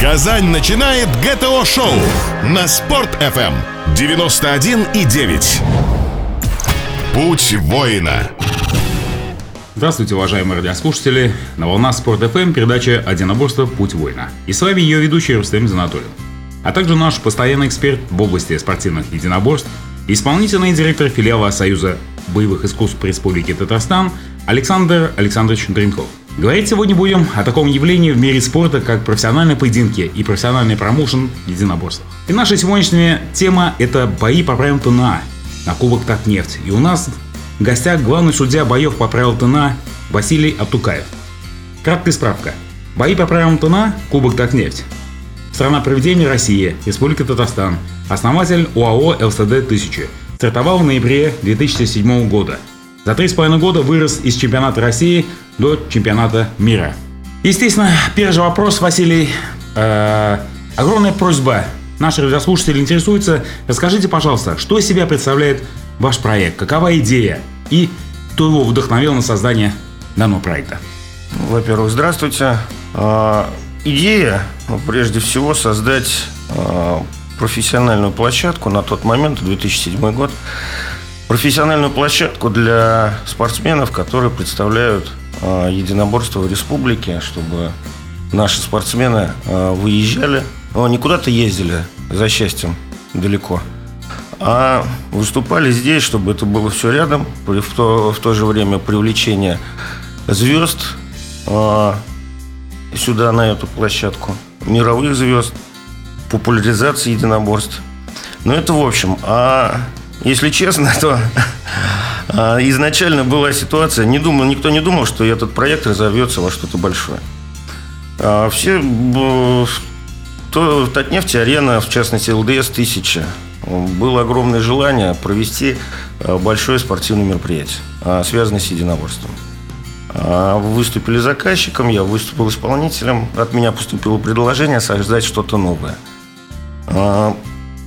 Казань начинает ГТО-шоу на Спорт-ФМ 91,9. Путь воина. Здравствуйте, уважаемые радиослушатели. На волнах Спорт ФМ передача «Одиноборство. Путь воина». И с вами ее ведущий Рустем Занатолин. А также наш постоянный эксперт в области спортивных единоборств, исполнительный директор филиала Союза боевых искусств Республики Татарстан Александр Александрович Дринков. Говорить сегодня будем о таком явлении в мире спорта, как профессиональные поединки и профессиональный промоушен единоборств. И наша сегодняшняя тема – это бои по правилам ТНА на Кубок Татнефть. И у нас в гостях главный судья боев по правилам ТНА Василий Аптукаев. Краткая справка. Бои по правилам ТНА Кубок Татнефть. Страна проведения Россия, Республика Татарстан. Основатель УАО ЛСД-1000. Стартовал в ноябре 2007 года. За три с половиной года вырос из чемпионата России до чемпионата мира. Естественно, первый же вопрос, Василий. Э, огромная просьба. Наши радиослушатели интересуются. Расскажите, пожалуйста, что из себя представляет ваш проект? Какова идея? И кто его вдохновил на создание данного проекта? Во-первых, здравствуйте. А, идея, ну, прежде всего, создать а, профессиональную площадку на тот момент, 2007 год, профессиональную площадку для спортсменов, которые представляют а, единоборство в республике, чтобы наши спортсмены выезжали, но не куда-то ездили за счастьем далеко, а выступали здесь, чтобы это было все рядом, в то, в то же время привлечение звезд сюда, на эту площадку, мировых звезд, популяризации единоборств. Но это в общем. А если честно, то а, изначально была ситуация, не думал, никто не думал, что этот проект разовьется во что-то большое. А все, то Татнефть арена, в частности ЛДС 1000, было огромное желание провести а, большое спортивное мероприятие, связанное с единоборством. Выступили заказчиком, я выступил исполнителем. От меня поступило предложение создать что-то новое.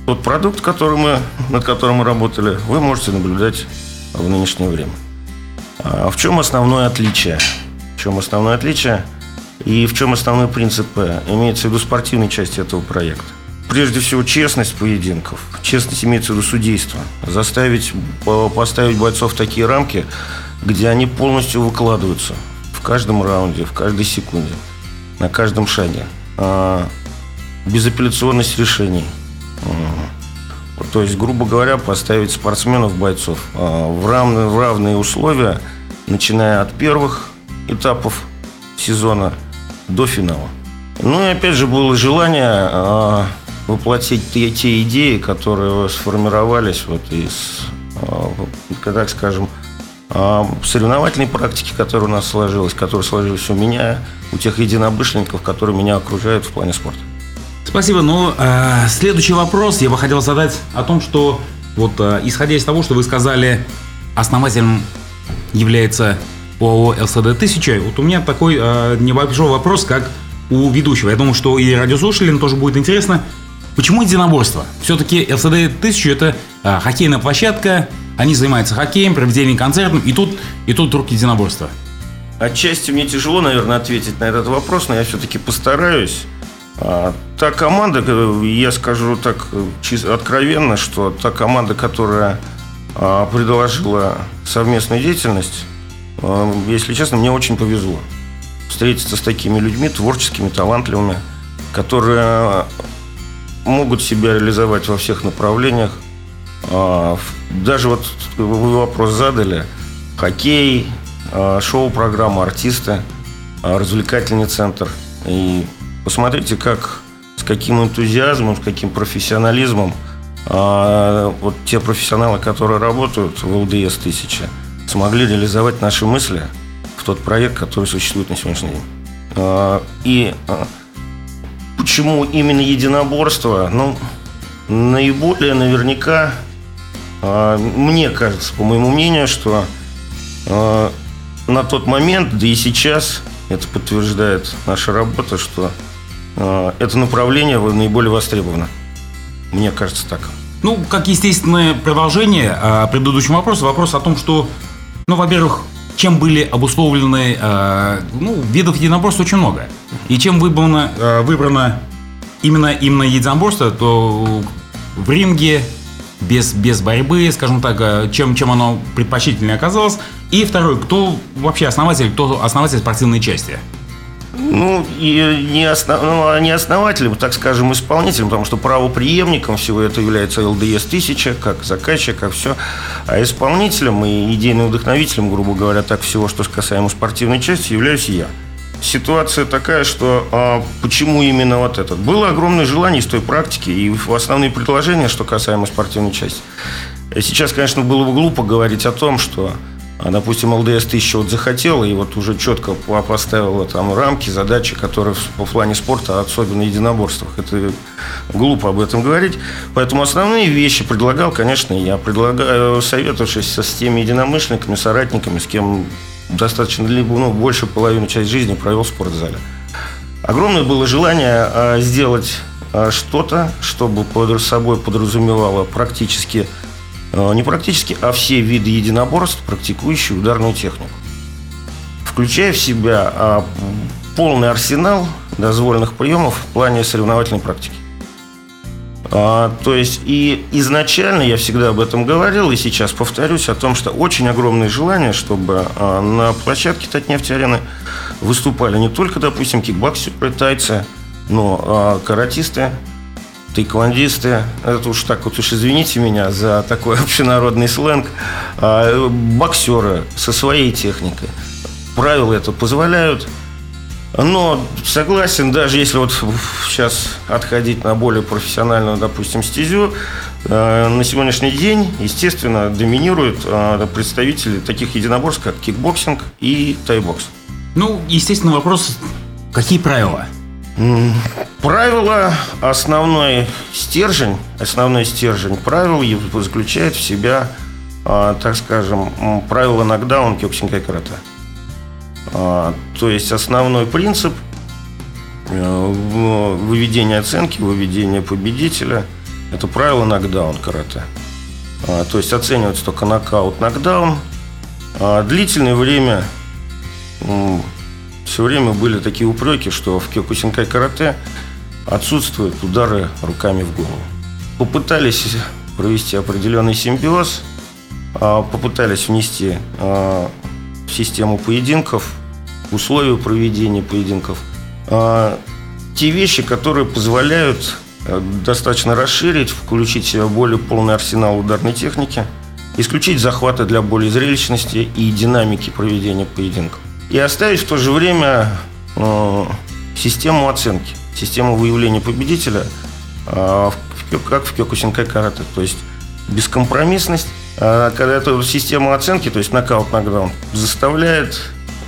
Тот продукт, который мы, над которым мы работали, вы можете наблюдать в нынешнее время. А, в чем основное отличие? В чем основное отличие и в чем основной принцип имеется в виду спортивной части этого проекта? Прежде всего, честность поединков. Честность имеется в виду судейство. Заставить, поставить бойцов в такие рамки, где они полностью выкладываются в каждом раунде, в каждой секунде, на каждом шаге. А, безапелляционность решений. А, то есть, грубо говоря, поставить спортсменов, бойцов а, в равные, в равные условия, начиная от первых этапов сезона до финала. Ну и опять же было желание воплотить те, те идеи, которые сформировались вот из, так скажем, а соревновательной практики, которая у нас сложилась, которая сложилась у меня, у тех единобышленников, которые меня окружают в плане спорта. Спасибо. Ну, э, следующий вопрос я бы хотел задать о том, что вот э, исходя из того, что вы сказали, основателем является ОАО ЛСД-1000, вот у меня такой э, небольшой вопрос, как у ведущего. Я думаю, что и радиослушателям тоже будет интересно, почему единоборство? Все-таки ЛСД-1000 это э, хоккейная площадка, они занимаются хоккеем, проведением концертов, и тут, и тут вдруг единоборство. Отчасти мне тяжело, наверное, ответить на этот вопрос, но я все-таки постараюсь. А, та команда, э, я скажу так э, откровенно, что та команда, которая а, предложила совместную деятельность, а, если честно, мне очень повезло встретиться с такими людьми, творческими, талантливыми, которые могут себя реализовать во всех направлениях, а, даже вот вы вопрос задали. Хоккей, а, шоу-программа, артисты, развлекательный центр. И посмотрите, как, с каким энтузиазмом, с каким профессионализмом вот те профессионалы, которые работают в ЛДС 1000, смогли реализовать наши мысли в тот проект, который существует на сегодняшний день. И почему именно единоборство? Ну, наиболее наверняка а, мне кажется, по моему мнению, что а, на тот момент, да и сейчас, это подтверждает наша работа, что а, это направление наиболее востребовано. Мне кажется так. Ну, как естественное продолжение предыдущему вопросу, вопрос о том, что, ну, во-первых, чем были обусловлены, ну, видов единоборств очень много. И чем выбрано, выбрано именно, именно единоборство, то в ринге без, без борьбы, скажем так, э, чем, чем оно предпочтительнее оказалось. И второй, кто вообще основатель, кто основатель спортивной части? Ну, и не, основ... ну, не основателем, так скажем, исполнителем, потому что правоприемником всего это является ЛДС-1000, как заказчик, как все. А исполнителем и идейным вдохновителем, грубо говоря, так всего, что касаемо спортивной части, являюсь я. Ситуация такая, что а, почему именно вот этот? Было огромное желание из той практики и в основные предложения, что касаемо спортивной части. Сейчас, конечно, было бы глупо говорить о том, что а, допустим, ЛДС 1000 вот захотела и вот уже четко поставила там рамки, задачи, которые по плане спорта, особенно единоборствах. Это глупо об этом говорить. Поэтому основные вещи предлагал, конечно, я предлагаю, советовавшись с теми единомышленниками, соратниками, с кем достаточно либо ну, больше половины часть жизни провел в спортзале. Огромное было желание а, сделать а, что-то, чтобы под собой подразумевало практически не практически, а все виды единоборств, практикующие ударную технику. Включая в себя а, полный арсенал дозволенных приемов в плане соревновательной практики. А, то есть и изначально я всегда об этом говорил, и сейчас повторюсь о том, что очень огромное желание, чтобы а, на площадке Татнефть-арены выступали не только, допустим, кикбоксеры, тайцы, но а, каратисты, тайквандисты, это уж так вот уж извините меня за такой общенародный сленг, а, боксеры со своей техникой. Правила это позволяют. Но согласен, даже если вот сейчас отходить на более профессиональную, допустим, стезю, а, на сегодняшний день, естественно, доминируют а, представители таких единоборств, как кикбоксинг и тайбокс. Ну, естественно, вопрос, какие правила? Правило, основной стержень, основной стержень правил заключает в себя, а, так скажем, правило нокдаун кёксинкай карате. А, то есть основной принцип э, выведения оценки, выведения победителя – это правило нокдаун карате. А, то есть оценивается только нокаут, нокдаун. Длительное время все время были такие упреки, что в кёкусинкай карате отсутствуют удары руками в голову. Попытались провести определенный симбиоз, а, попытались внести а, в систему поединков, условия проведения поединков, а, те вещи, которые позволяют э, достаточно расширить, включить в себя более полный арсенал ударной техники, исключить захваты для более зрелищности и динамики проведения поединков и оставить в то же время э, систему оценки, систему выявления победителя, э, как в Кёкусинкай карате. То есть бескомпромиссность, э, когда эта система оценки, то есть нокаут-нокдаун, заставляет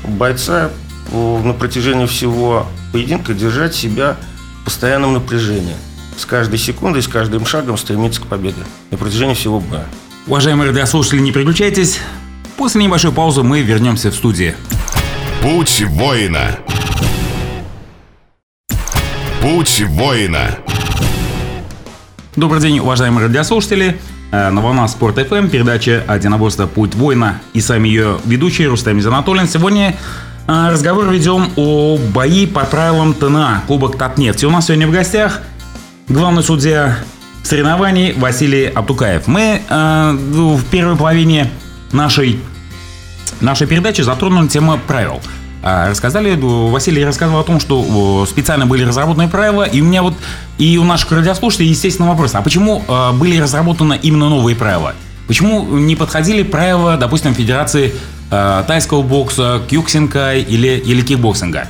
бойца на протяжении всего поединка держать себя в постоянном напряжении. С каждой секундой, с каждым шагом стремиться к победе на протяжении всего боя. Уважаемые радиослушатели, не переключайтесь. После небольшой паузы мы вернемся в студию. Путь воина. Путь воина. Добрый день, уважаемые радиослушатели. Э, на волнах Спорт ФМ, передача «Одиноборство. Путь воина» и сами ее ведущий Рустам Занатолин. Сегодня э, разговор ведем о бои по правилам ТНА, Кубок Татнефть. И у нас сегодня в гостях главный судья соревнований Василий Аптукаев. Мы э, в первой половине нашей нашей передачи затронули тему правил. А, рассказали, Василий рассказывал о том, что специально были разработаны правила, и у меня вот, и у наших радиослушателей, естественно, вопрос, а почему а, были разработаны именно новые правила? Почему не подходили правила, допустим, Федерации э, тайского бокса, кёкусина или, или кикбоксинга?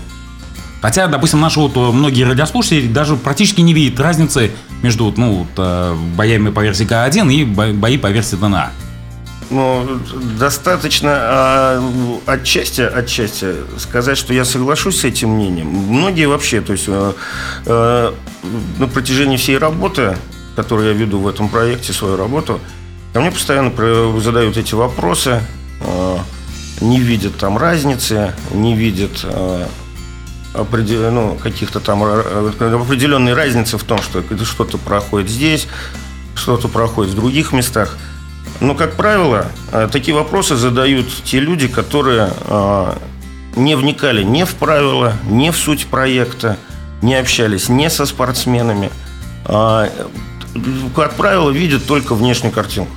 Хотя, допустим, наши вот многие радиослушатели даже практически не видят разницы между ну, вот, боями по версии К1 и бои по версии ДНА ну, достаточно а, отчасти, отчасти сказать, что я соглашусь с этим мнением. Многие вообще, то есть а, а, на протяжении всей работы, которую я веду в этом проекте, свою работу, ко мне постоянно задают эти вопросы, а, не видят там разницы, не видят определ... ну, каких-то там определенной разницы в том, что что-то проходит здесь, что-то проходит в других местах – но, как правило, э, такие вопросы задают те люди, которые э, не вникали ни в правила, ни в суть проекта, не общались не со спортсменами, а, как правило, видят только внешнюю картинку.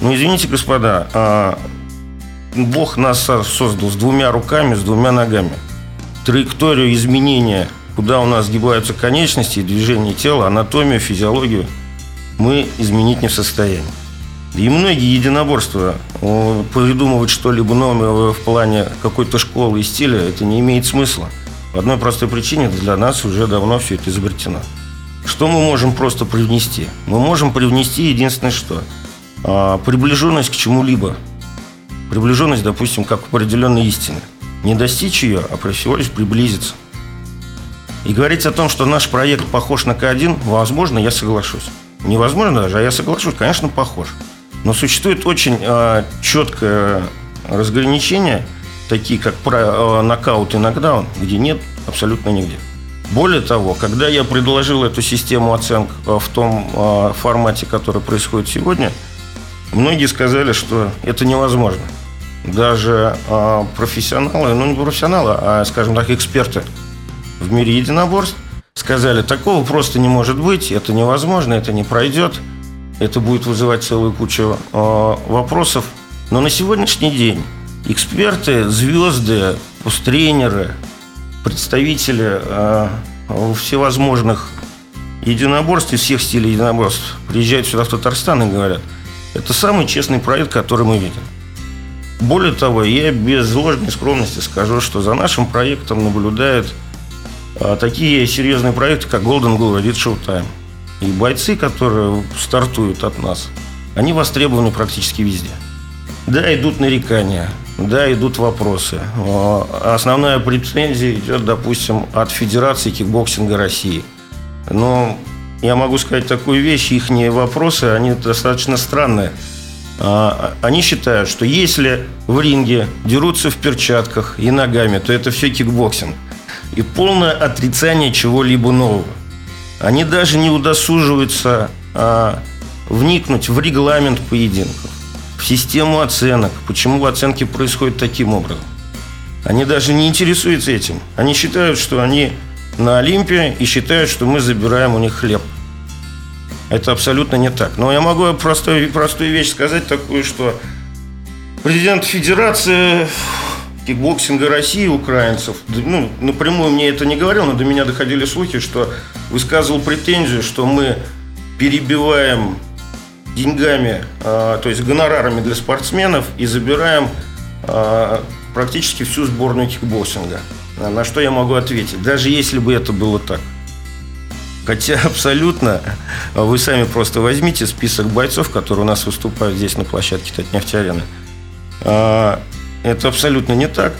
Ну, извините, господа, а, Бог нас создал с двумя руками, с двумя ногами. Траекторию изменения, куда у нас сгибаются конечности, движение тела, анатомию, физиологию, мы изменить не в состоянии. И многие единоборства придумывать что-либо новое в плане какой-то школы и стиля, это не имеет смысла. По одной простой причине для нас уже давно все это изобретено. Что мы можем просто привнести? Мы можем привнести единственное что? А, приближенность к чему-либо. Приближенность, допустим, как к определенной истине. Не достичь ее, а всего лишь приблизиться. И говорить о том, что наш проект похож на К1, возможно, я соглашусь. Невозможно даже, а я соглашусь, конечно, похож. Но существует очень э, четкое разграничение, такие как про, э, нокаут и нокдаун, где нет абсолютно нигде. Более того, когда я предложил эту систему оценок в том э, формате, который происходит сегодня, многие сказали, что это невозможно. Даже э, профессионалы, ну не профессионалы, а, скажем так, эксперты в мире единоборств сказали, такого просто не может быть, это невозможно, это не пройдет, это будет вызывать целую кучу э, вопросов. Но на сегодняшний день эксперты, звезды, тренеры, представители э, всевозможных единоборств и всех стилей единоборств приезжают сюда в Татарстан и говорят, это самый честный проект, который мы видим. Более того, я без ложной скромности скажу, что за нашим проектом наблюдают а, такие серьезные проекты, как Golden Glow, Edit Showtime. И бойцы, которые стартуют от нас, они востребованы практически везде. Да, идут нарекания, да, идут вопросы. Основная претензия идет, допустим, от Федерации кикбоксинга России. Но я могу сказать такую вещь, их вопросы, они достаточно странные. А, они считают, что если в ринге дерутся в перчатках и ногами, то это все кикбоксинг. И полное отрицание чего-либо нового. Они даже не удосуживаются а, вникнуть в регламент поединков в систему оценок, почему оценки происходят таким образом. Они даже не интересуются этим. Они считают, что они на Олимпе и считают, что мы забираем у них хлеб. Это абсолютно не так. Но я могу простую, простую вещь сказать такую, что президент Федерации кикбоксинга России Украинцев, ну, напрямую мне это не говорил, но до меня доходили слухи, что высказывал претензию, что мы перебиваем деньгами, а, то есть гонорарами для спортсменов и забираем а, практически всю сборную кикбоксинга. На что я могу ответить? Даже если бы это было так. Хотя абсолютно, вы сами просто возьмите список бойцов, которые у нас выступают здесь на площадке Татнефть-арены. Это абсолютно не так.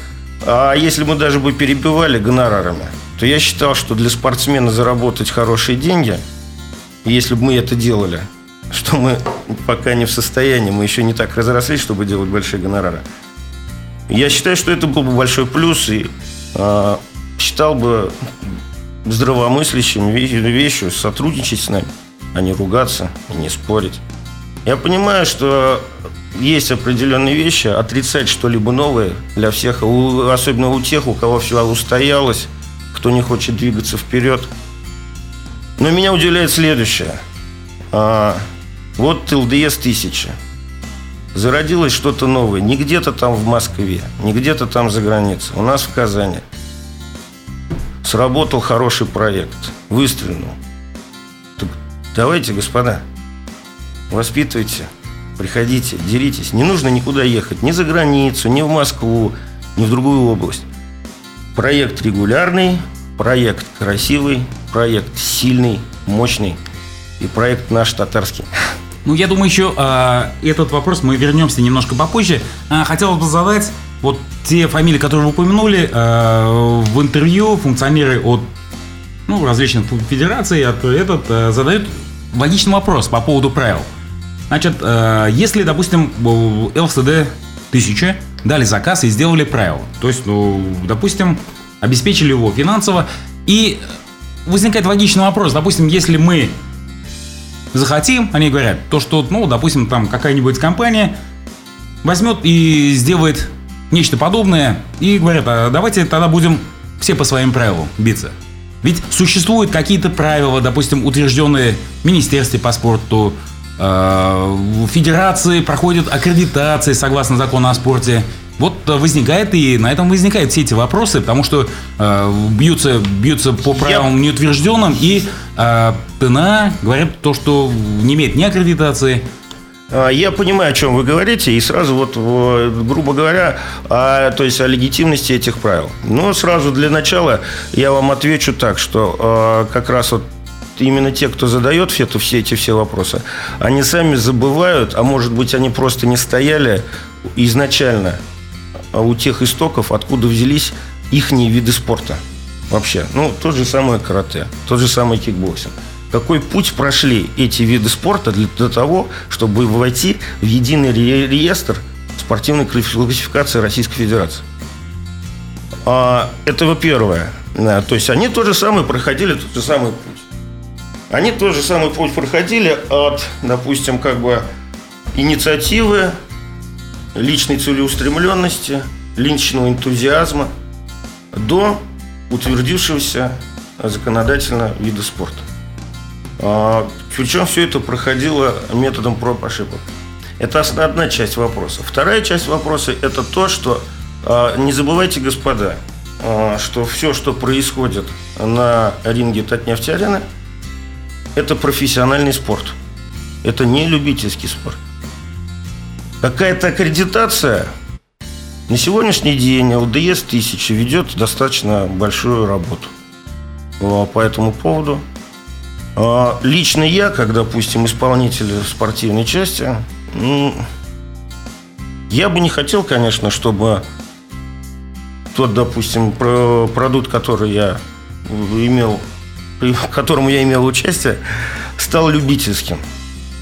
А если мы даже бы перебивали гонорарами, то я считал, что для спортсмена заработать хорошие деньги, если бы мы это делали, что мы пока не в состоянии, мы еще не так разрослись, чтобы делать большие гонорары. Я считаю, что это был бы большой плюс и э, считал бы здравомыслящим вещью сотрудничать с нами, а не ругаться и не спорить. Я понимаю, что есть определенные вещи, отрицать что-либо новое для всех, особенно у тех, у кого все устоялось, кто не хочет двигаться вперед. Но меня удивляет следующее. А, вот ЛДС 1000. Зародилось что-то новое. Не где-то там в Москве, не где-то там за границей. У нас в Казани. Сработал хороший проект. Выстрелил. Так давайте, господа, воспитывайте, приходите, деритесь. Не нужно никуда ехать. Ни за границу, ни в Москву, ни в другую область. Проект регулярный, проект красивый, проект сильный, мощный и проект наш татарский. Ну, я думаю, еще э, этот вопрос мы вернемся немножко попозже. Э, хотел бы задать вот те фамилии, которые вы упомянули э, в интервью, функционеры от ну, различных федераций от, этот, э, задают логичный вопрос по поводу правил. Значит, э, если, допустим, ЛСД 1000 дали заказ и сделали правила, то есть, ну, допустим, обеспечили его финансово, и возникает логичный вопрос, допустим, если мы захотим, они говорят, то, что, ну, допустим, там какая-нибудь компания возьмет и сделает нечто подобное, и говорят, а давайте тогда будем все по своим правилам биться. Ведь существуют какие-то правила, допустим, утвержденные в Министерстве по спорту, федерации проходят аккредитации согласно закону о спорте. Вот возникает и на этом возникают все эти вопросы, потому что э, бьются, бьются по правилам неутвержденным, и э, ТНА говорят то, что не имеет ни аккредитации, а, я понимаю, о чем вы говорите, и сразу вот, грубо говоря, о, то есть о легитимности этих правил. Но сразу для начала я вам отвечу так, что как раз вот именно те, кто задает все, это, все эти все вопросы, они сами забывают, а может быть, они просто не стояли изначально у тех истоков, откуда взялись их виды спорта вообще. Ну, тот же самый карате, тот же самый кикбоксинг какой путь прошли эти виды спорта для, для того, чтобы войти в единый реестр спортивной классификации Российской Федерации. А, это во-первых. То есть они то же самое проходили, тот же самый путь. Они тот же самый путь проходили от, допустим, как бы инициативы, личной целеустремленности, личного энтузиазма до утвердившегося законодательно вида спорта. А, Причем все это проходило методом проб ошибок. Это одна часть вопроса. Вторая часть вопроса – это то, что а, не забывайте, господа, а, что все, что происходит на ринге Татнефть-арены, это профессиональный спорт. Это не любительский спорт. Какая-то аккредитация на сегодняшний день ЛДС 1000 ведет достаточно большую работу по этому поводу. А, лично я, как, допустим, исполнитель спортивной части, я бы не хотел, конечно, чтобы тот, допустим, продукт, который я имел, к которому я имел участие, стал любительским.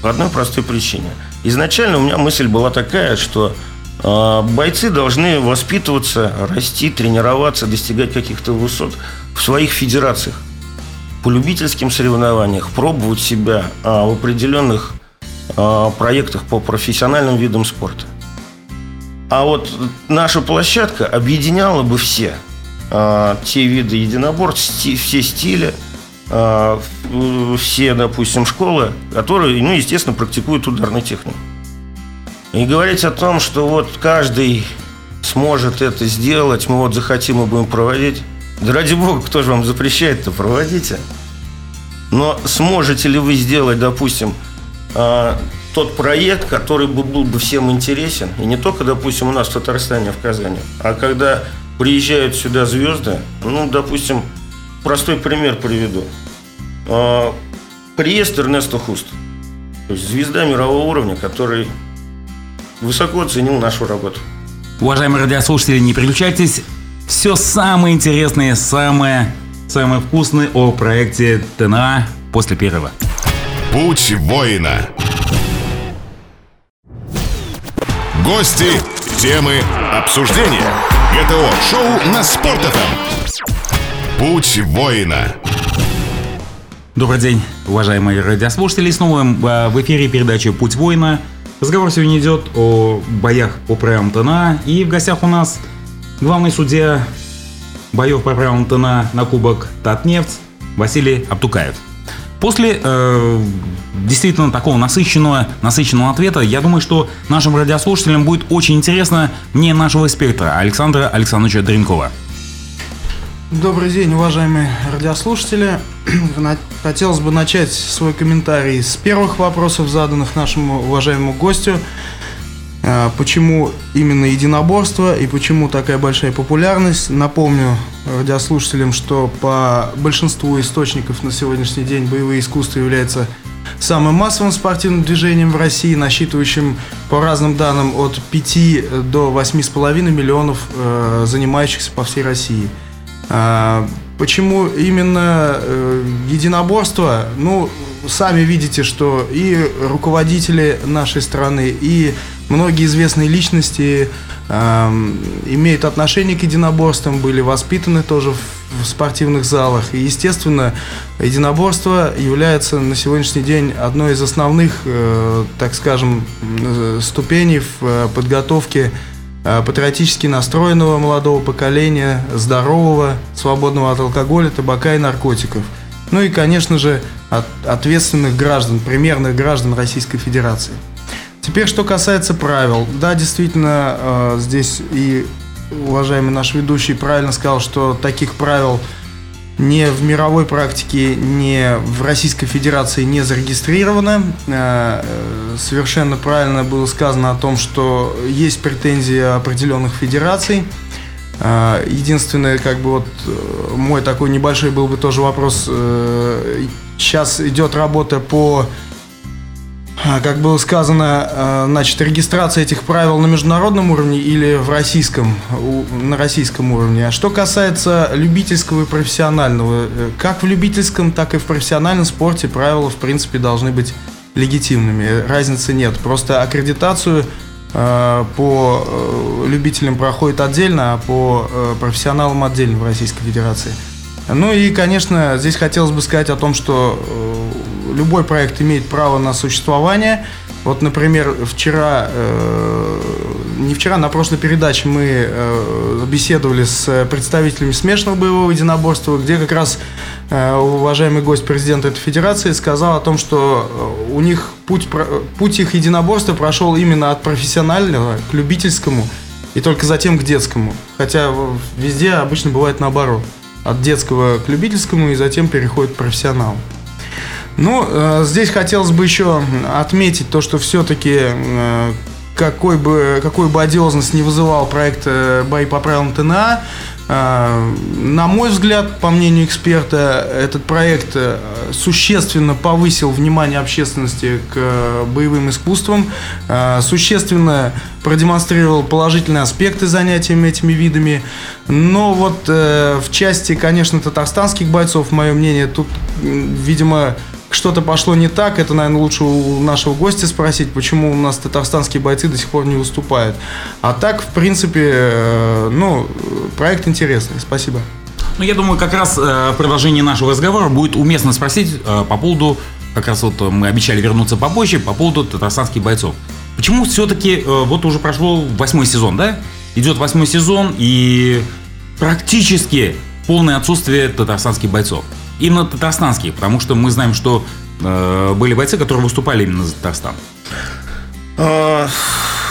По одной простой причине. Изначально у меня мысль была такая, что э, бойцы должны воспитываться, расти, тренироваться, достигать каких-то высот в своих федерациях по любительским соревнованиях, пробовать себя а, в определенных а, проектах по профессиональным видам спорта. А вот наша площадка объединяла бы все а, те виды единоборств, все стили, а, все, допустим, школы, которые, ну, естественно, практикуют ударную технику. И говорить о том, что вот каждый сможет это сделать, мы вот захотим и будем проводить, да ради бога, кто же вам запрещает-то, проводите. Но сможете ли вы сделать, допустим, а, тот проект, который бы был бы всем интересен, и не только, допустим, у нас в Татарстане, в Казани, а когда приезжают сюда звезды, ну, допустим, простой пример приведу. А, приезд Эрнеста Хуст, то есть звезда мирового уровня, который высоко оценил нашу работу. Уважаемые радиослушатели, не переключайтесь. Все самое интересное, самое Самое вкусное о проекте ТНА после первого. Путь воина. Гости, темы, обсуждения. ГТО-шоу на Спорт.ФМ. Путь воина. Добрый день, уважаемые радиослушатели. Снова э, в эфире передачи «Путь воина». Разговор сегодня идет о боях по правилам ТНА. И в гостях у нас главный судья боев по правилам ТНА на кубок Татнефть Василий Аптукаев. После э, действительно такого насыщенного, насыщенного ответа, я думаю, что нашим радиослушателям будет очень интересно мне нашего эксперта Александра Александровича Дренкова. Добрый день, уважаемые радиослушатели. Хотелось бы начать свой комментарий с первых вопросов, заданных нашему уважаемому гостю. А, почему именно единоборство и почему такая большая популярность? Напомню радиослушателям, что по большинству источников на сегодняшний день боевые искусства являются самым массовым спортивным движением в России, насчитывающим по разным данным от 5 до 8,5 миллионов э, занимающихся по всей России. А, почему именно э, единоборство? Ну, сами видите, что и руководители нашей страны, и многие известные личности э, имеют отношение к единоборствам, были воспитаны тоже в, спортивных залах. И, естественно, единоборство является на сегодняшний день одной из основных, э, так скажем, ступеней в э, подготовке э, патриотически настроенного молодого поколения, здорового, свободного от алкоголя, табака и наркотиков. Ну и, конечно же, от ответственных граждан, примерных граждан Российской Федерации. Теперь, что касается правил. Да, действительно, э, здесь и уважаемый наш ведущий правильно сказал, что таких правил не в мировой практике, не в Российской Федерации не зарегистрировано. Э, совершенно правильно было сказано о том, что есть претензии определенных федераций. Э, единственное, как бы вот э, мой такой небольшой был бы тоже вопрос. Сейчас идет работа по как было сказано, а, значит, регистрация этих правил на международном уровне или в российском, на российском уровне. А что касается любительского и профессионального, э, как в любительском, так и в профессиональном спорте правила, в принципе, должны быть легитимными. Разницы нет. Просто аккредитацию а, по э, любителям проходит отдельно, а по э, профессионалам отдельно в Российской Федерации. Ну и, конечно, здесь хотелось бы сказать о том, что любой проект имеет право на существование. Вот, например, вчера, э, не вчера, на прошлой передаче мы э, беседовали с представителями смешанного боевого единоборства, где как раз э, уважаемый гость президента этой федерации сказал о том, что э, у них путь, путь их единоборства прошел именно от профессионального к любительскому и только затем к детскому. Хотя везде обычно бывает наоборот. От детского к любительскому и затем переходит к профессионалу. Ну, э, здесь хотелось бы еще отметить то, что все-таки э, какой бы, какой бы одиозность не вызывал проект э, «Бои по правилам ТНА», на мой взгляд, по мнению эксперта, этот проект существенно повысил внимание общественности к боевым искусствам, существенно продемонстрировал положительные аспекты занятиями этими видами. Но вот в части, конечно, татарстанских бойцов, мое мнение, тут, видимо, что-то пошло не так, это, наверное, лучше у нашего гостя спросить, почему у нас татарстанские бойцы до сих пор не выступают. А так, в принципе, э, ну, проект интересный. Спасибо. Ну, я думаю, как раз э, в продолжении нашего разговора будет уместно спросить э, по поводу, как раз вот мы обещали вернуться попозже, по поводу татарстанских бойцов. Почему все-таки, вот уже прошел восьмой сезон, да? Идет восьмой сезон и практически полное отсутствие татарстанских бойцов именно татарстанские, потому что мы знаем, что э, были бойцы, которые выступали именно за Татарстан. А,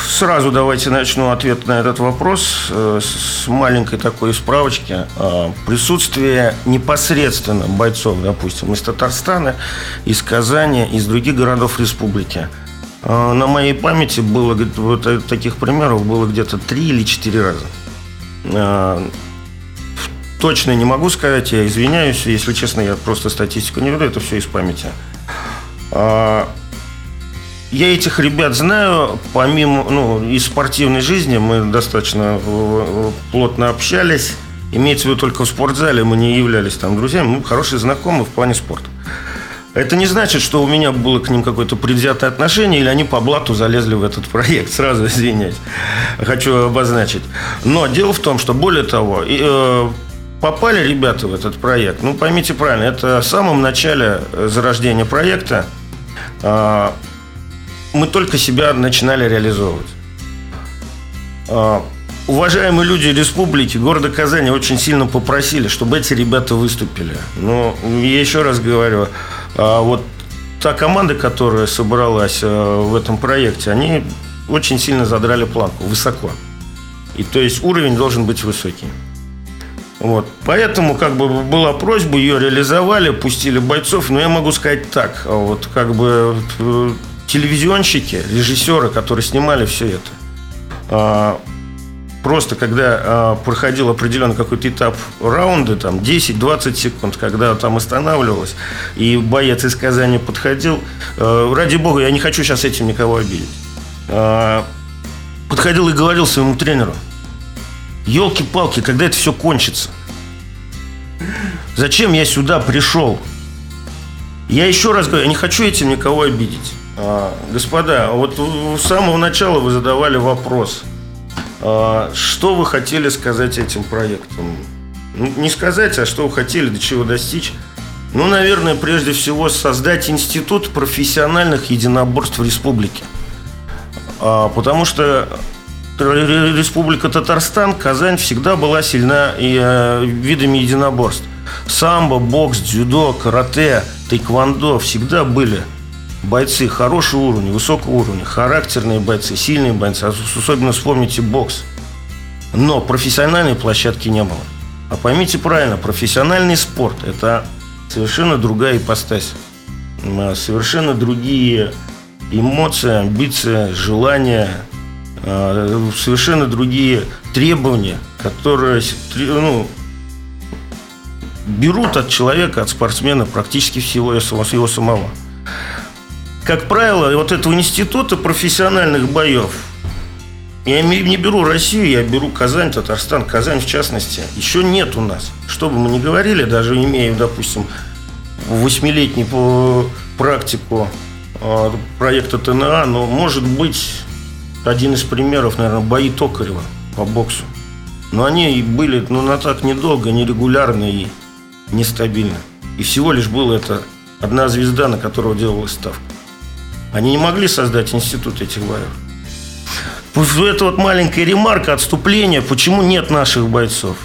сразу давайте начну ответ на этот вопрос э, с маленькой такой справочки. А, присутствие непосредственно бойцов, допустим, из Татарстана, из Казани, из других городов республики. А, на моей памяти было вот таких примеров было где-то три или четыре раза точно не могу сказать, я извиняюсь, если честно, я просто статистику не веду, это все из памяти. А, я этих ребят знаю, помимо, ну, из спортивной жизни мы достаточно плотно общались. Имеется в виду только в спортзале, мы не являлись там друзьями, мы хорошие знакомые в плане спорта. Это не значит, что у меня было к ним какое-то предвзятое отношение, или они по блату залезли в этот проект. Сразу извиняюсь. Хочу обозначить. Но дело в том, что более того, э, попали ребята в этот проект, ну, поймите правильно, это в самом начале э, зарождения проекта э, мы только себя начинали реализовывать. Э, уважаемые люди республики, города Казани очень сильно попросили, чтобы эти ребята выступили. Но я еще раз говорю, э, вот та команда, которая собралась э, в этом проекте, они очень сильно задрали планку, высоко. И то есть уровень должен быть высокий. Вот. Поэтому как бы была просьба, ее реализовали, пустили бойцов. Но я могу сказать так, а вот как бы э, телевизионщики, режиссеры, которые снимали все это, а, просто когда а, проходил определенный какой-то этап раунда, там 10-20 секунд, когда там останавливалось, и боец из Казани подходил, э, ради бога, я не хочу сейчас этим никого обидеть, подходил и говорил своему тренеру – Елки-палки, когда это все кончится? Зачем я сюда пришел? Я еще раз говорю, я не хочу этим никого обидеть. А, господа, вот с самого начала вы задавали вопрос. А, что вы хотели сказать этим проектом? Ну, не сказать, а что вы хотели, до чего достичь. Ну, наверное, прежде всего создать институт профессиональных единоборств в республике. А, потому что Республика Татарстан, Казань всегда была сильна и э, видами единоборств. Самбо, бокс, дзюдо, карате, тайквандо всегда были бойцы хорошего уровня, высокого уровня, характерные бойцы, сильные бойцы. Особенно вспомните бокс. Но профессиональной площадки не было. А поймите правильно, профессиональный спорт – это совершенно другая ипостась. Совершенно другие эмоции, амбиции, желания, а, совершенно другие требования, которые ну, берут от человека, от спортсмена практически всего его самого. Как правило, вот этого института профессиональных боев, я не беру Россию, я беру Казань, Татарстан, Казань в частности, еще нет у нас. Что бы мы ни говорили, даже имея, допустим, восьмилетнюю практику а, проекта ТНА, но может быть один из примеров, наверное, бои Токарева по боксу. Но они были, ну, на так недолго, нерегулярно и нестабильно. И всего лишь была это одна звезда, на которого делалась ставка. Они не могли создать институт этих боев. Это вот маленькая ремарка, отступление, почему нет наших бойцов.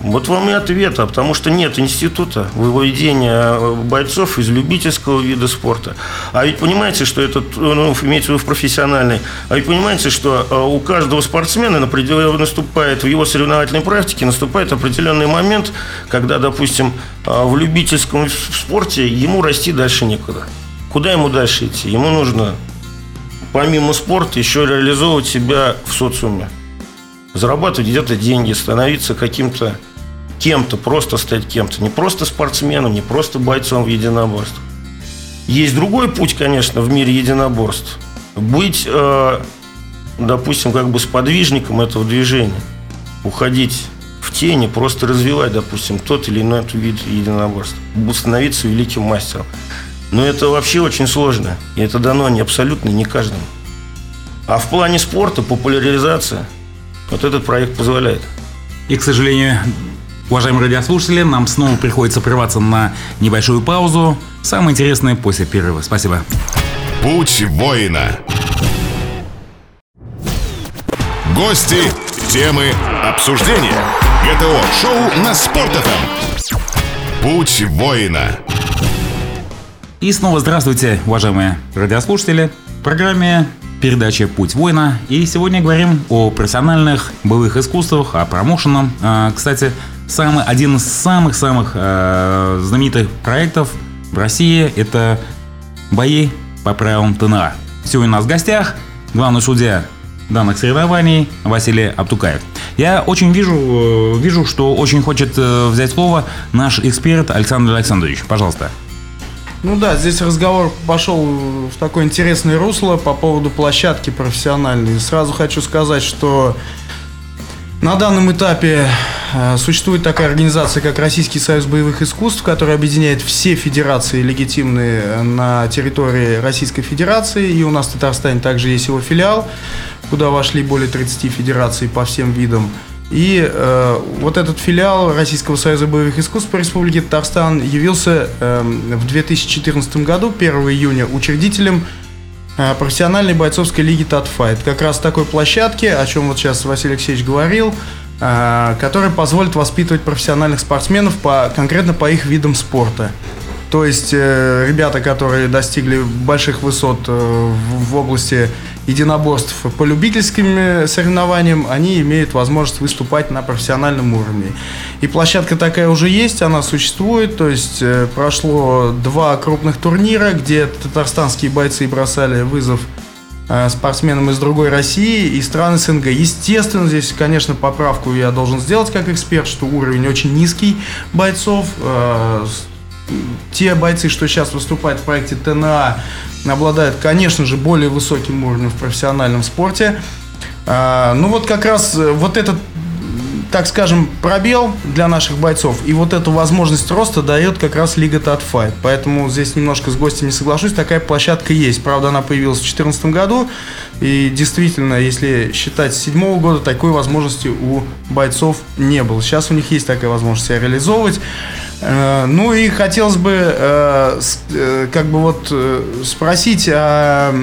Вот вам и ответ, а потому что нет института выведения бойцов из любительского вида спорта. А ведь понимаете, что это, ну, имеется в виду в профессиональной, а ведь понимаете, что а, у каждого спортсмена наступает в его соревновательной практике наступает определенный момент, когда, допустим, в любительском спорте ему расти дальше некуда. Куда ему дальше идти? Ему нужно помимо спорта еще реализовывать себя в социуме зарабатывать где-то деньги, становиться каким-то кем-то, просто стать кем-то. Не просто спортсменом, не просто бойцом в единоборствах. Есть другой путь, конечно, в мире единоборств. Быть, э, допустим, как бы сподвижником этого движения. Уходить в тени, просто развивать, допустим, тот или иной вид единоборства. Становиться великим мастером. Но это вообще очень сложно. И это дано не абсолютно не каждому. А в плане спорта популяризация – вот этот проект позволяет. И, к сожалению, уважаемые радиослушатели, нам снова приходится прерваться на небольшую паузу. Самое интересное после перерыва. Спасибо. Путь воина. Гости, темы, обсуждения. ГТО-шоу на Спорт.ФМ. Путь воина. И снова здравствуйте, уважаемые радиослушатели. В программе передача «Путь воина». И сегодня говорим о профессиональных боевых искусствах, о промоушенном. А, кстати, самый, один из самых-самых э, знаменитых проектов в России – это бои по правилам ТНА. Сегодня у нас в гостях главный судья данных соревнований Василий Аптукаев. Я очень вижу, э, вижу, что очень хочет э, взять слово наш эксперт Александр Александрович. Пожалуйста. Ну да, здесь разговор пошел в такое интересное русло по поводу площадки профессиональной. Сразу хочу сказать, что на данном этапе э, существует такая организация, как Российский союз боевых искусств, которая объединяет все федерации легитимные на территории Российской Федерации. И у нас в Татарстане также есть его филиал, куда вошли более 30 федераций по всем видам. И э, вот этот филиал Российского союза боевых искусств по Республике Татарстан явился э, в 2014 году, 1 июня, учредителем э, профессиональной бойцовской лиги Татфайт. Как раз такой площадки, о чем вот сейчас Василий Алексеевич говорил, э, которая позволит воспитывать профессиональных спортсменов по, конкретно по их видам спорта. То есть э, ребята, которые достигли больших высот э, в области единоборств по любительским соревнованиям, они имеют возможность выступать на профессиональном уровне. И площадка такая уже есть, она существует, то есть э, прошло два крупных турнира, где татарстанские бойцы бросали вызов э, спортсменам из другой России и стран СНГ. Естественно, здесь, конечно, поправку я должен сделать как эксперт, что уровень очень низкий бойцов. Те бойцы, что сейчас выступают в проекте ТНА, обладают, конечно же, более высоким уровнем в профессиональном спорте. А, ну вот как раз э, вот этот так скажем, пробел для наших бойцов. И вот эту возможность роста дает как раз Лига Татфайт. Поэтому здесь немножко с гостем не соглашусь. Такая площадка есть. Правда, она появилась в 2014 году. И действительно, если считать с 2007 года, такой возможности у бойцов не было. Сейчас у них есть такая возможность себя реализовывать. Э, ну и хотелось бы э, как бы вот спросить, а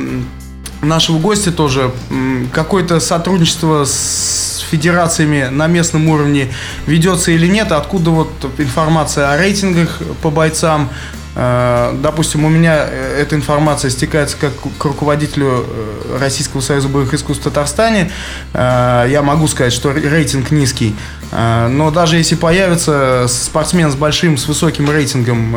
нашего гостя тоже какое-то сотрудничество с федерациями на местном уровне ведется или нет, откуда вот информация о рейтингах по бойцам, Э, допустим, у меня э, эта информация стекается как к руководителю э, Российского союза боевых искусств в Татарстане. Я могу сказать, что рейтинг низкий. Но даже если появится спортсмен с большим, с высоким рейтингом,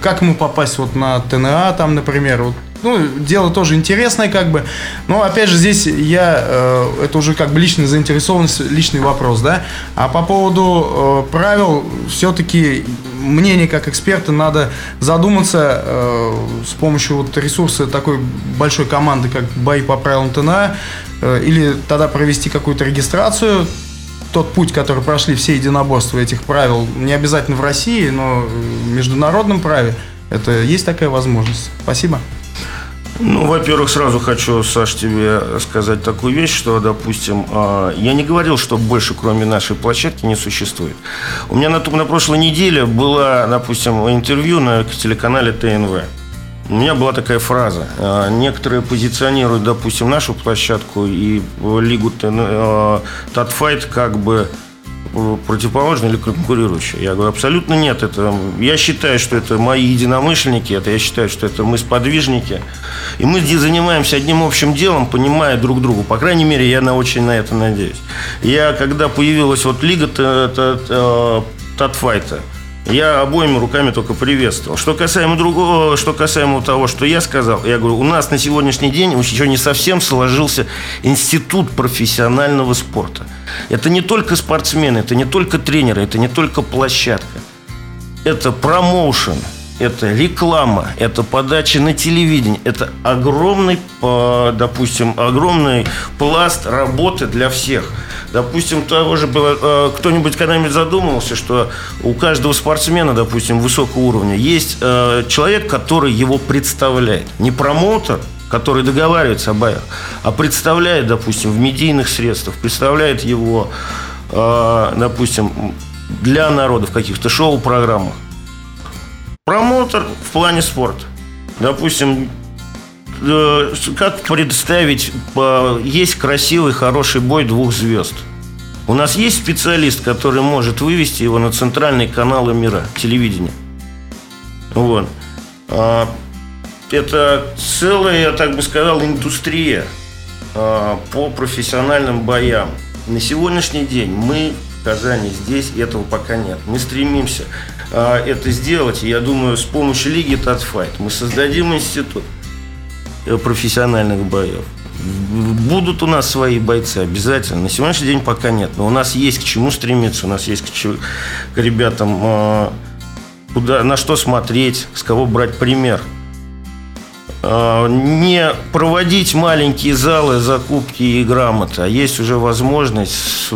как ему попасть вот на ТНА, там, например, вот ну, дело тоже интересное, как бы. Но опять же, здесь я, э, это уже как бы личная заинтересованность, личный вопрос, да. А по поводу э, правил, все-таки мнение как эксперта надо задуматься э, с помощью вот ресурса такой большой команды, как бои по правилам ТНА, э, или тогда провести какую-то регистрацию тот путь, который прошли все единоборства этих правил, не обязательно в России, но в международном праве, это есть такая возможность. Спасибо. Ну, во-первых, сразу хочу, Саш, тебе сказать такую вещь, что, допустим, а, я не говорил, что больше, кроме нашей площадки, не существует. У меня на, на прошлой неделе было, допустим, интервью на телеканале ТНВ. У меня была такая фраза. А, некоторые позиционируют, допустим, нашу площадку и лигу а, Татфайт как бы противоположные или конкурирующие? Я говорю, абсолютно нет. Это, я считаю, что это мои единомышленники, это я считаю, что это мы сподвижники. И мы занимаемся одним общим делом, понимая друг друга. По крайней мере, я на очень на это надеюсь. Я, когда появилась вот лига Татфайта, я обоими руками только приветствовал. Что касаемо другого, что касаемо того, что я сказал, я говорю, у нас на сегодняшний день еще не совсем сложился институт профессионального спорта. Это не только спортсмены, это не только тренеры, это не только площадка. Это промоушен, это реклама, это подача на телевидение, это огромный, допустим, огромный пласт работы для всех. Допустим, того же было, э, кто-нибудь когда-нибудь задумывался, что у каждого спортсмена, допустим, высокого уровня есть э, человек, который его представляет. Не промоутер, который договаривается о боях, а представляет, допустим, в медийных средствах, представляет его, э, допустим, для народа в каких-то шоу-программах. Промоутер в плане спорта. Допустим, э, как представить, э, есть красивый, хороший бой двух звезд. У нас есть специалист, который может вывести его на центральные каналы мира, телевидения. Вот. А, это целая, я так бы сказал, индустрия а, по профессиональным боям. На сегодняшний день мы Казани здесь этого пока нет. Мы стремимся а, это сделать. Я думаю, с помощью Лиги Татфайт мы создадим институт профессиональных боев. Будут у нас свои бойцы обязательно. На сегодняшний день пока нет. Но у нас есть к чему стремиться. У нас есть к, чему, к ребятам а, куда, на что смотреть, с кого брать пример. А, не проводить маленькие залы закупки и грамоты, а есть уже возможность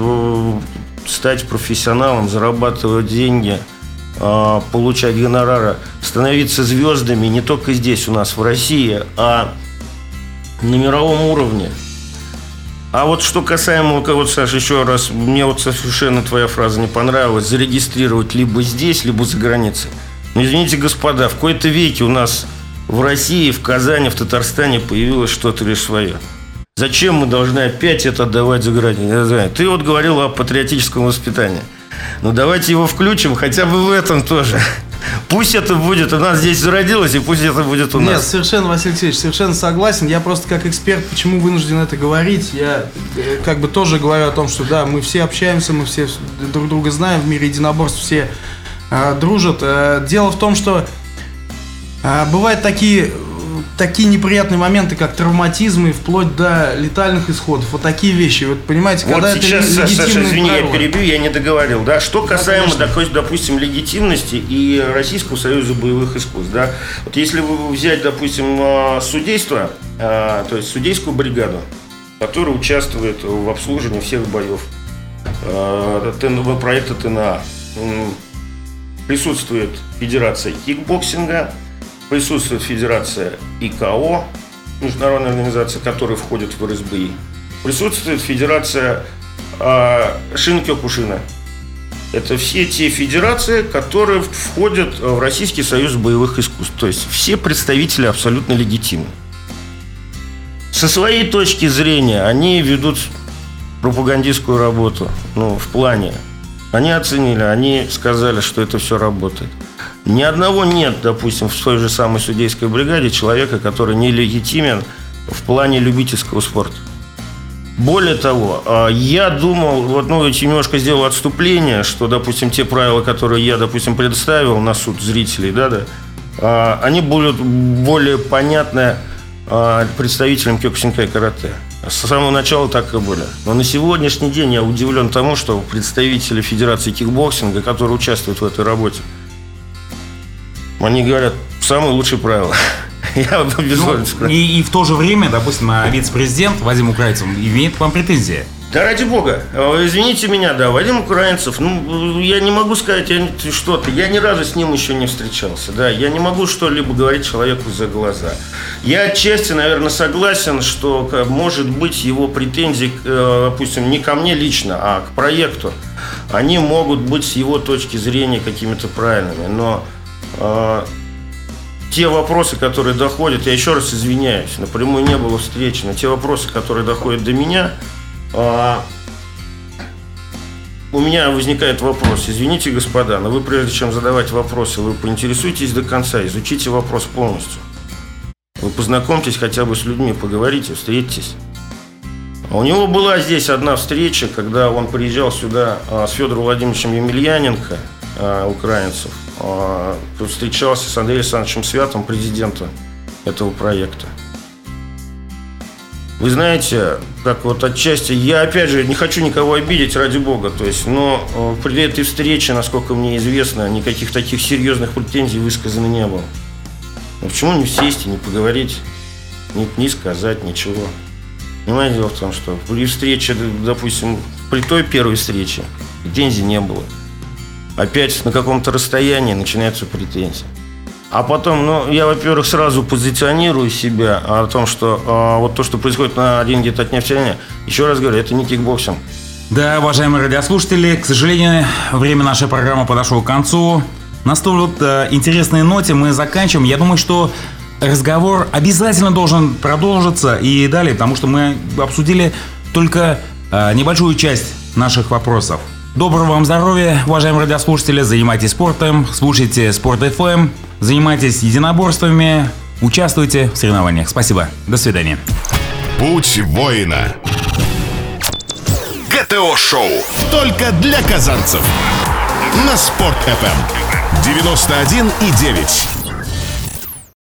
стать профессионалом, зарабатывать деньги – а, получать гонорары, становиться звездами не только здесь у нас в России, а на мировом уровне. А вот что касаемо, вот, Саша, еще раз, мне вот совершенно твоя фраза не понравилась, зарегистрировать либо здесь, либо за границей. Но извините, господа, в какой-то веке у нас в России, в Казани, в Татарстане появилось что-то лишь свое. Зачем мы должны опять это отдавать за границей? Ты вот говорил о патриотическом воспитании. Ну, давайте его включим хотя бы в этом тоже. Пусть это будет у нас здесь зародилось, и пусть это будет у нас. Нет, совершенно, Василий Алексеевич, совершенно согласен. Я просто как эксперт, почему вынужден это говорить, я э, как бы тоже говорю о том, что да, мы все общаемся, мы все друг друга знаем, в мире единоборств все э, дружат. Э, дело в том, что э, бывают такие такие неприятные моменты, как травматизмы, вплоть до летальных исходов. Вот такие вещи. Вот понимаете, вот когда сейчас, это Саша, извини, правила. я перебью, я не договорил. Да? Что касаемо, да, допустим, легитимности и Российского союза боевых искусств. Да? Вот если вы взять, допустим, а, судейство, а, то есть судейскую бригаду, которая участвует в обслуживании всех боев а, проекта ТНА, присутствует Федерация кикбоксинга, Присутствует Федерация ИКО, международная организация, которая входит в РСБИ. Присутствует Федерация э. Это все те федерации, которые входят в Российский союз боевых искусств. То есть все представители абсолютно легитимны. Со своей точки зрения они ведут пропагандистскую работу, ну, в плане. Они оценили, они сказали, что это все работает. Ни одного нет, допустим, в той же самой судейской бригаде человека, который нелегитимен в плане любительского спорта. Более того, а, я думал, вот, ну, немножко сделал отступление, что, допустим, те правила, которые я, допустим, предоставил на суд зрителей, да, да, а, они будут более понятны а, представителям кёкусинкай карате. С самого начала так и были. Но на сегодняшний день я удивлен тому, что представители Федерации кикбоксинга, которые участвуют в этой работе, они говорят, самые лучшие правила. Я ну, и, и в то же время, допустим, вице-президент Вадим Украинцев имеет к вам претензии. Да ради бога, э, извините меня, да, Вадим Украинцев, ну, я не могу сказать что-то, я ни разу с ним еще не встречался, да, я не могу что-либо говорить человеку за глаза. Я отчасти, наверное, согласен, что, может быть, его претензии, э, допустим, не ко мне лично, а к проекту, они могут быть с его точки зрения какими-то правильными, но те вопросы, которые доходят, я еще раз извиняюсь, напрямую не было встречи, но те вопросы, которые доходят до меня, а, у меня возникает вопрос. Извините, господа, но вы прежде чем задавать вопросы, вы поинтересуйтесь до конца, изучите вопрос полностью. Вы познакомьтесь хотя бы с людьми, поговорите, встретитесь. А у него была здесь одна встреча, когда он приезжал сюда а, с Федором Владимировичем Емельяненко, украинцев. А, встречался с Андреем Александровичем Святым, президентом этого проекта. Вы знаете, как вот отчасти, я опять же не хочу никого обидеть, ради бога, то есть, но э, при этой встрече, насколько мне известно, никаких таких серьезных претензий высказано не было. Но почему не сесть и не поговорить, не, не сказать ничего? Понимаете, дело в том, что при встрече, допустим, при той первой встрече претензий не было опять на каком-то расстоянии начинаются претензии. А потом, ну, я, во-первых, сразу позиционирую себя о том, что а, вот то, что происходит на ринге Татнефть-арены, еще раз говорю, это не кикбоксинг. Да, уважаемые радиослушатели, к сожалению, время нашей программы подошло к концу. На столь вот э, интересной ноте мы заканчиваем. Я думаю, что разговор обязательно должен продолжиться и далее, потому что мы обсудили только э, небольшую часть наших вопросов. Доброго вам здоровья, уважаемые радиослушатели. Занимайтесь спортом, слушайте Спорт FM, занимайтесь единоборствами, участвуйте в соревнованиях. Спасибо. До свидания. Путь воина. ГТО-шоу. Только для казанцев. На Спорт FM. 91 и 9.